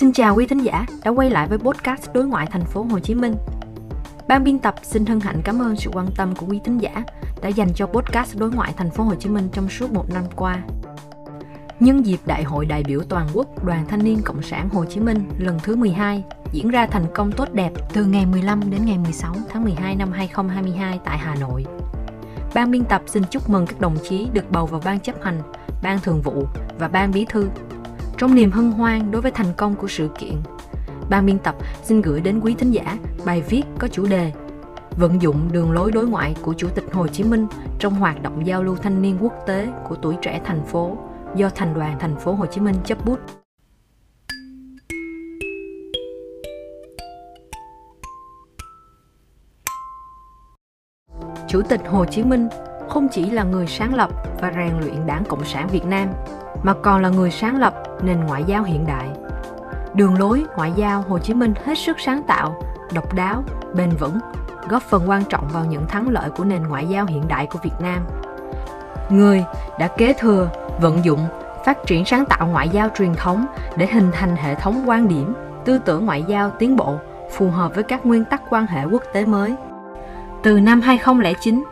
Xin chào quý thính giả đã quay lại với podcast Đối ngoại thành phố Hồ Chí Minh. Ban biên tập xin hân hạnh cảm ơn sự quan tâm của quý thính giả đã dành cho podcast Đối ngoại thành phố Hồ Chí Minh trong suốt một năm qua. Nhân dịp Đại hội đại biểu toàn quốc Đoàn Thanh niên Cộng sản Hồ Chí Minh lần thứ 12 diễn ra thành công tốt đẹp từ ngày 15 đến ngày 16 tháng 12 năm 2022 tại Hà Nội. Ban biên tập xin chúc mừng các đồng chí được bầu vào ban chấp hành, ban thường vụ và ban bí thư trong niềm hân hoan đối với thành công của sự kiện, ban biên tập xin gửi đến quý thính giả bài viết có chủ đề Vận dụng đường lối đối ngoại của Chủ tịch Hồ Chí Minh trong hoạt động giao lưu thanh niên quốc tế của tuổi trẻ thành phố do Thành đoàn thành phố Hồ Chí Minh chấp bút. Chủ tịch Hồ Chí Minh không chỉ là người sáng lập và rèn luyện Đảng Cộng sản Việt Nam mà còn là người sáng lập nền ngoại giao hiện đại. Đường lối ngoại giao Hồ Chí Minh hết sức sáng tạo, độc đáo, bền vững, góp phần quan trọng vào những thắng lợi của nền ngoại giao hiện đại của Việt Nam. Người đã kế thừa, vận dụng, phát triển sáng tạo ngoại giao truyền thống để hình thành hệ thống quan điểm, tư tưởng ngoại giao tiến bộ phù hợp với các nguyên tắc quan hệ quốc tế mới. Từ năm 2009,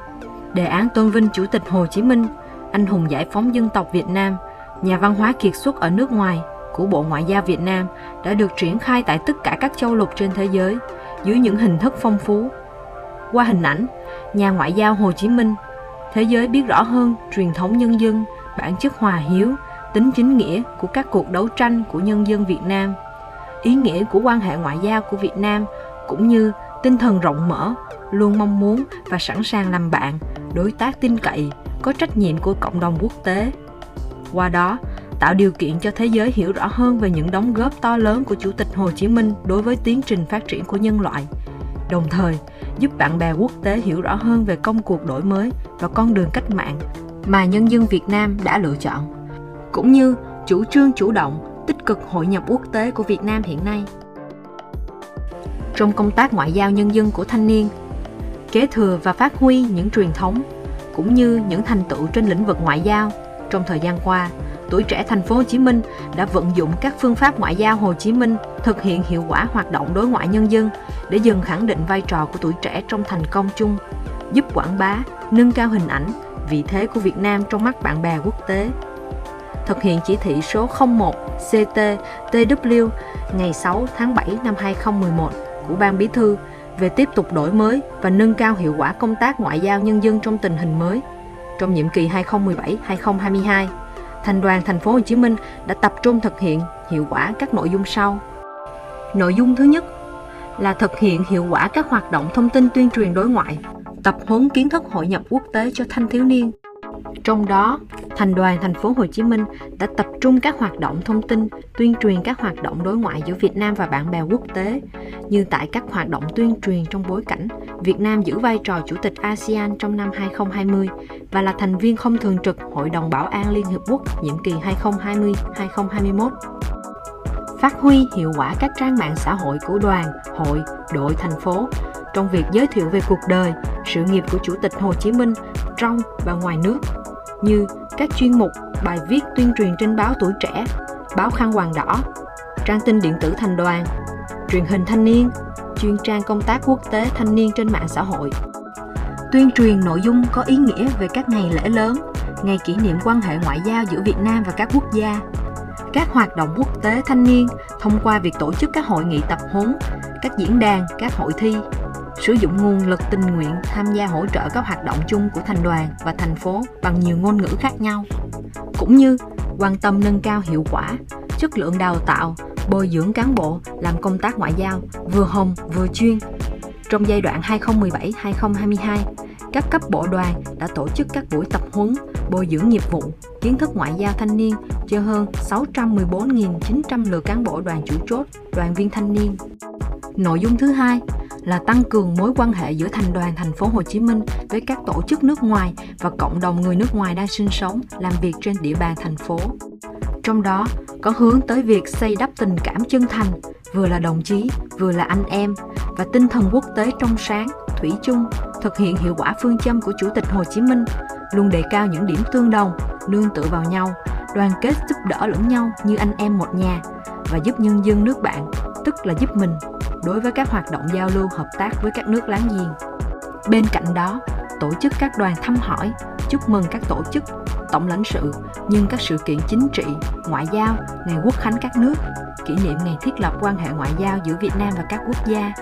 đề án tôn vinh Chủ tịch Hồ Chí Minh, anh hùng giải phóng dân tộc Việt Nam nhà văn hóa kiệt xuất ở nước ngoài của Bộ Ngoại giao Việt Nam đã được triển khai tại tất cả các châu lục trên thế giới dưới những hình thức phong phú. Qua hình ảnh, nhà ngoại giao Hồ Chí Minh, thế giới biết rõ hơn truyền thống nhân dân, bản chất hòa hiếu, tính chính nghĩa của các cuộc đấu tranh của nhân dân Việt Nam, ý nghĩa của quan hệ ngoại giao của Việt Nam cũng như tinh thần rộng mở, luôn mong muốn và sẵn sàng làm bạn, đối tác tin cậy, có trách nhiệm của cộng đồng quốc tế qua đó tạo điều kiện cho thế giới hiểu rõ hơn về những đóng góp to lớn của Chủ tịch Hồ Chí Minh đối với tiến trình phát triển của nhân loại, đồng thời giúp bạn bè quốc tế hiểu rõ hơn về công cuộc đổi mới và con đường cách mạng mà nhân dân Việt Nam đã lựa chọn, cũng như chủ trương chủ động, tích cực hội nhập quốc tế của Việt Nam hiện nay. Trong công tác ngoại giao nhân dân của thanh niên, kế thừa và phát huy những truyền thống cũng như những thành tựu trên lĩnh vực ngoại giao trong thời gian qua, tuổi trẻ thành phố Hồ Chí Minh đã vận dụng các phương pháp ngoại giao Hồ Chí Minh thực hiện hiệu quả hoạt động đối ngoại nhân dân để dần khẳng định vai trò của tuổi trẻ trong thành công chung, giúp quảng bá, nâng cao hình ảnh, vị thế của Việt Nam trong mắt bạn bè quốc tế. Thực hiện chỉ thị số 01 CT TW ngày 6 tháng 7 năm 2011 của Ban Bí thư về tiếp tục đổi mới và nâng cao hiệu quả công tác ngoại giao nhân dân trong tình hình mới – trong nhiệm kỳ 2017-2022, Thành đoàn Thành phố Hồ Chí Minh đã tập trung thực hiện hiệu quả các nội dung sau. Nội dung thứ nhất là thực hiện hiệu quả các hoạt động thông tin tuyên truyền đối ngoại, tập huấn kiến thức hội nhập quốc tế cho thanh thiếu niên. Trong đó, Thành đoàn Thành phố Hồ Chí Minh đã tập trung các hoạt động thông tin, tuyên truyền các hoạt động đối ngoại giữa Việt Nam và bạn bè quốc tế, như tại các hoạt động tuyên truyền trong bối cảnh Việt Nam giữ vai trò chủ tịch ASEAN trong năm 2020 và là thành viên không thường trực Hội đồng Bảo an Liên Hợp Quốc nhiệm kỳ 2020-2021 phát huy hiệu quả các trang mạng xã hội của đoàn, hội, đội thành phố trong việc giới thiệu về cuộc đời, sự nghiệp của Chủ tịch Hồ Chí Minh trong và ngoài nước như các chuyên mục, bài viết tuyên truyền trên báo Tuổi Trẻ, báo Khăn Hoàng Đỏ, trang tin điện tử thành đoàn, truyền hình thanh niên, chuyên trang công tác quốc tế thanh niên trên mạng xã hội. Tuyên truyền nội dung có ý nghĩa về các ngày lễ lớn, ngày kỷ niệm quan hệ ngoại giao giữa Việt Nam và các quốc gia, các hoạt động quốc tế thanh niên thông qua việc tổ chức các hội nghị tập huấn, các diễn đàn, các hội thi, sử dụng nguồn lực tình nguyện tham gia hỗ trợ các hoạt động chung của thành đoàn và thành phố bằng nhiều ngôn ngữ khác nhau cũng như quan tâm nâng cao hiệu quả chất lượng đào tạo bồi dưỡng cán bộ làm công tác ngoại giao vừa hồng vừa chuyên trong giai đoạn 2017-2022 các cấp bộ đoàn đã tổ chức các buổi tập huấn bồi dưỡng nghiệp vụ kiến thức ngoại giao thanh niên cho hơn 614.900 lượt cán bộ đoàn chủ chốt, đoàn viên thanh niên. Nội dung thứ hai là tăng cường mối quan hệ giữa thành đoàn thành phố Hồ Chí Minh với các tổ chức nước ngoài và cộng đồng người nước ngoài đang sinh sống, làm việc trên địa bàn thành phố. Trong đó có hướng tới việc xây đắp tình cảm chân thành, vừa là đồng chí, vừa là anh em và tinh thần quốc tế trong sáng, thủy chung, thực hiện hiệu quả phương châm của Chủ tịch Hồ Chí Minh, luôn đề cao những điểm tương đồng, nương tựa vào nhau, đoàn kết giúp đỡ lẫn nhau như anh em một nhà, và giúp nhân dân nước bạn, tức là giúp mình, đối với các hoạt động giao lưu hợp tác với các nước láng giềng. Bên cạnh đó, tổ chức các đoàn thăm hỏi, chúc mừng các tổ chức, tổng lãnh sự, nhưng các sự kiện chính trị, ngoại giao, ngày quốc khánh các nước, kỷ niệm ngày thiết lập quan hệ ngoại giao giữa Việt Nam và các quốc gia.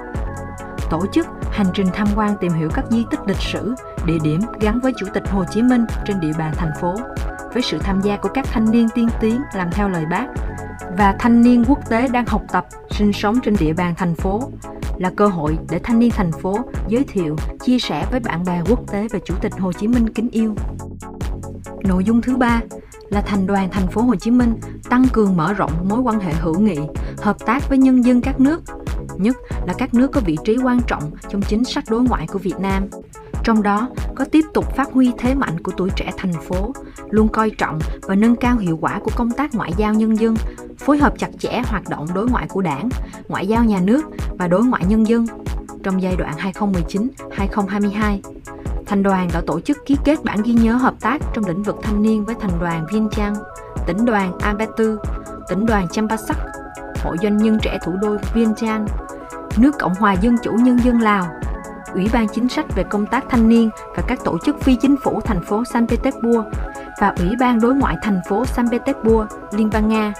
Tổ chức hành trình tham quan tìm hiểu các di tích lịch sử, địa điểm gắn với Chủ tịch Hồ Chí Minh trên địa bàn thành phố, với sự tham gia của các thanh niên tiên tiến làm theo lời bác và thanh niên quốc tế đang học tập, sinh sống trên địa bàn thành phố là cơ hội để thanh niên thành phố giới thiệu, chia sẻ với bạn bè quốc tế về Chủ tịch Hồ Chí Minh kính yêu. Nội dung thứ ba là thành đoàn thành phố Hồ Chí Minh tăng cường mở rộng mối quan hệ hữu nghị, hợp tác với nhân dân các nước, nhất là các nước có vị trí quan trọng trong chính sách đối ngoại của Việt Nam. Trong đó có tiếp tục phát huy thế mạnh của tuổi trẻ thành phố, luôn coi trọng và nâng cao hiệu quả của công tác ngoại giao nhân dân, phối hợp chặt chẽ hoạt động đối ngoại của Đảng, ngoại giao nhà nước và đối ngoại nhân dân. Trong giai đoạn 2019-2022 Thành đoàn đã tổ chức ký kết bản ghi nhớ hợp tác trong lĩnh vực thanh niên với thành đoàn viên Vientiane, tỉnh đoàn abetu, tỉnh đoàn Champasak, Hội doanh nhân trẻ thủ đô viên Vientiane, nước Cộng hòa Dân chủ Nhân dân Lào, Ủy ban chính sách về công tác thanh niên và các tổ chức phi chính phủ thành phố San Petersburg và Ủy ban đối ngoại thành phố San Petersburg, Liên bang Nga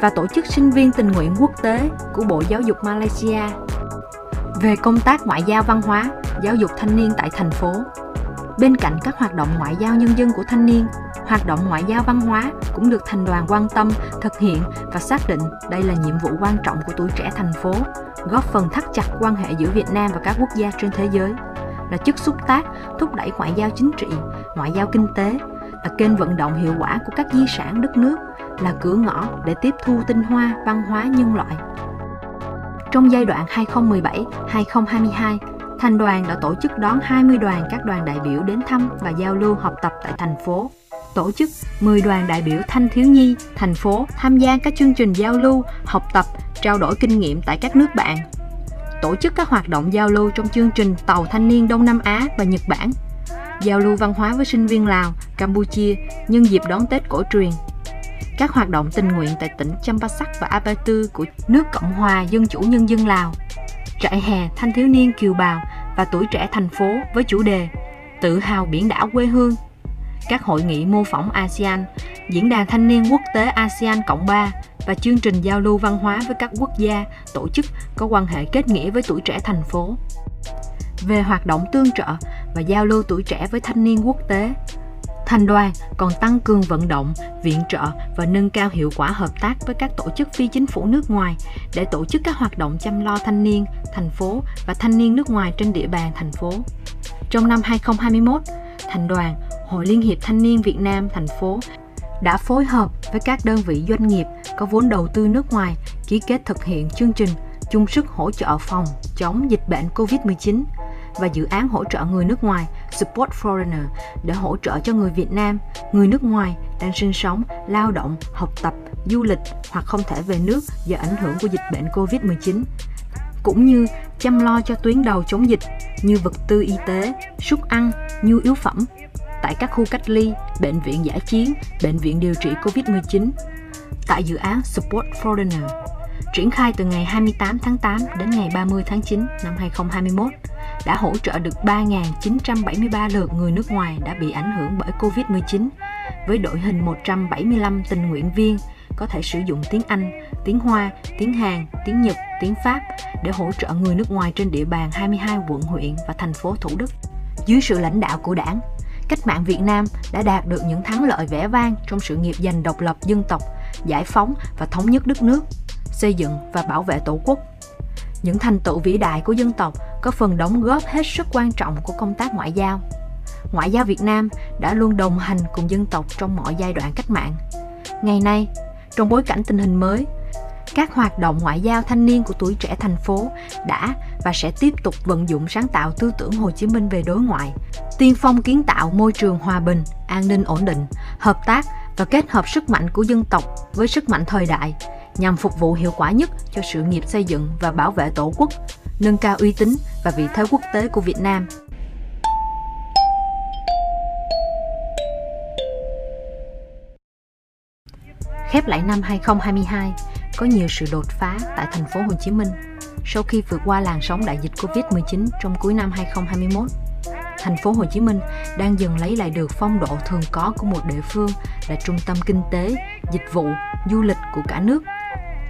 và tổ chức sinh viên tình nguyện quốc tế của Bộ Giáo dục Malaysia về công tác ngoại giao văn hóa, giáo dục thanh niên tại thành phố. Bên cạnh các hoạt động ngoại giao nhân dân của thanh niên, hoạt động ngoại giao văn hóa cũng được thành đoàn quan tâm, thực hiện và xác định đây là nhiệm vụ quan trọng của tuổi trẻ thành phố, góp phần thắt chặt quan hệ giữa Việt Nam và các quốc gia trên thế giới, là chất xúc tác, thúc đẩy ngoại giao chính trị, ngoại giao kinh tế, là kênh vận động hiệu quả của các di sản đất nước, là cửa ngõ để tiếp thu tinh hoa văn hóa nhân loại. Trong giai đoạn 2017-2022, thành đoàn đã tổ chức đón 20 đoàn các đoàn đại biểu đến thăm và giao lưu học tập tại thành phố. Tổ chức 10 đoàn đại biểu thanh thiếu nhi thành phố tham gia các chương trình giao lưu, học tập, trao đổi kinh nghiệm tại các nước bạn. Tổ chức các hoạt động giao lưu trong chương trình Tàu Thanh niên Đông Nam Á và Nhật Bản. Giao lưu văn hóa với sinh viên Lào, Campuchia nhân dịp đón Tết cổ truyền các hoạt động tình nguyện tại tỉnh Champasak và Apatu của nước Cộng hòa Dân chủ Nhân dân Lào, trại hè thanh thiếu niên kiều bào và tuổi trẻ thành phố với chủ đề Tự hào biển đảo quê hương, các hội nghị mô phỏng ASEAN, diễn đàn thanh niên quốc tế ASEAN Cộng 3 và chương trình giao lưu văn hóa với các quốc gia, tổ chức có quan hệ kết nghĩa với tuổi trẻ thành phố. Về hoạt động tương trợ và giao lưu tuổi trẻ với thanh niên quốc tế, Thành đoàn còn tăng cường vận động, viện trợ và nâng cao hiệu quả hợp tác với các tổ chức phi chính phủ nước ngoài để tổ chức các hoạt động chăm lo thanh niên, thành phố và thanh niên nước ngoài trên địa bàn thành phố. Trong năm 2021, Thành đoàn, Hội Liên hiệp Thanh niên Việt Nam thành phố đã phối hợp với các đơn vị doanh nghiệp có vốn đầu tư nước ngoài ký kết thực hiện chương trình chung sức hỗ trợ phòng chống dịch bệnh COVID-19 và dự án hỗ trợ người nước ngoài Support Foreigner để hỗ trợ cho người Việt Nam, người nước ngoài đang sinh sống, lao động, học tập, du lịch hoặc không thể về nước do ảnh hưởng của dịch bệnh Covid-19 cũng như chăm lo cho tuyến đầu chống dịch như vật tư y tế, suất ăn, nhu yếu phẩm tại các khu cách ly, bệnh viện giải chiến, bệnh viện điều trị COVID-19 tại dự án Support Foreigner triển khai từ ngày 28 tháng 8 đến ngày 30 tháng 9 năm 2021 đã hỗ trợ được 3.973 lượt người nước ngoài đã bị ảnh hưởng bởi Covid-19 với đội hình 175 tình nguyện viên có thể sử dụng tiếng Anh, tiếng Hoa, tiếng Hàn, tiếng Nhật, tiếng Pháp để hỗ trợ người nước ngoài trên địa bàn 22 quận huyện và thành phố Thủ Đức. Dưới sự lãnh đạo của đảng, cách mạng Việt Nam đã đạt được những thắng lợi vẻ vang trong sự nghiệp giành độc lập dân tộc, giải phóng và thống nhất đất nước, xây dựng và bảo vệ Tổ quốc. Những thành tựu vĩ đại của dân tộc có phần đóng góp hết sức quan trọng của công tác ngoại giao. Ngoại giao Việt Nam đã luôn đồng hành cùng dân tộc trong mọi giai đoạn cách mạng. Ngày nay, trong bối cảnh tình hình mới, các hoạt động ngoại giao thanh niên của tuổi trẻ thành phố đã và sẽ tiếp tục vận dụng sáng tạo tư tưởng Hồ Chí Minh về đối ngoại, tiên phong kiến tạo môi trường hòa bình, an ninh ổn định, hợp tác và kết hợp sức mạnh của dân tộc với sức mạnh thời đại nhằm phục vụ hiệu quả nhất cho sự nghiệp xây dựng và bảo vệ Tổ quốc, nâng cao uy tín và vị thế quốc tế của Việt Nam. Khép lại năm 2022, có nhiều sự đột phá tại thành phố Hồ Chí Minh sau khi vượt qua làn sóng đại dịch Covid-19 trong cuối năm 2021. Thành phố Hồ Chí Minh đang dần lấy lại được phong độ thường có của một địa phương là trung tâm kinh tế, dịch vụ, du lịch của cả nước.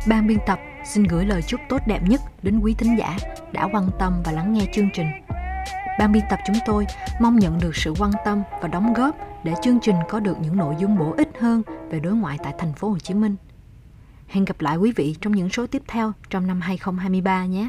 Ban biên tập xin gửi lời chúc tốt đẹp nhất đến quý thính giả đã quan tâm và lắng nghe chương trình. Ban biên tập chúng tôi mong nhận được sự quan tâm và đóng góp để chương trình có được những nội dung bổ ích hơn về đối ngoại tại thành phố Hồ Chí Minh. Hẹn gặp lại quý vị trong những số tiếp theo trong năm 2023 nhé.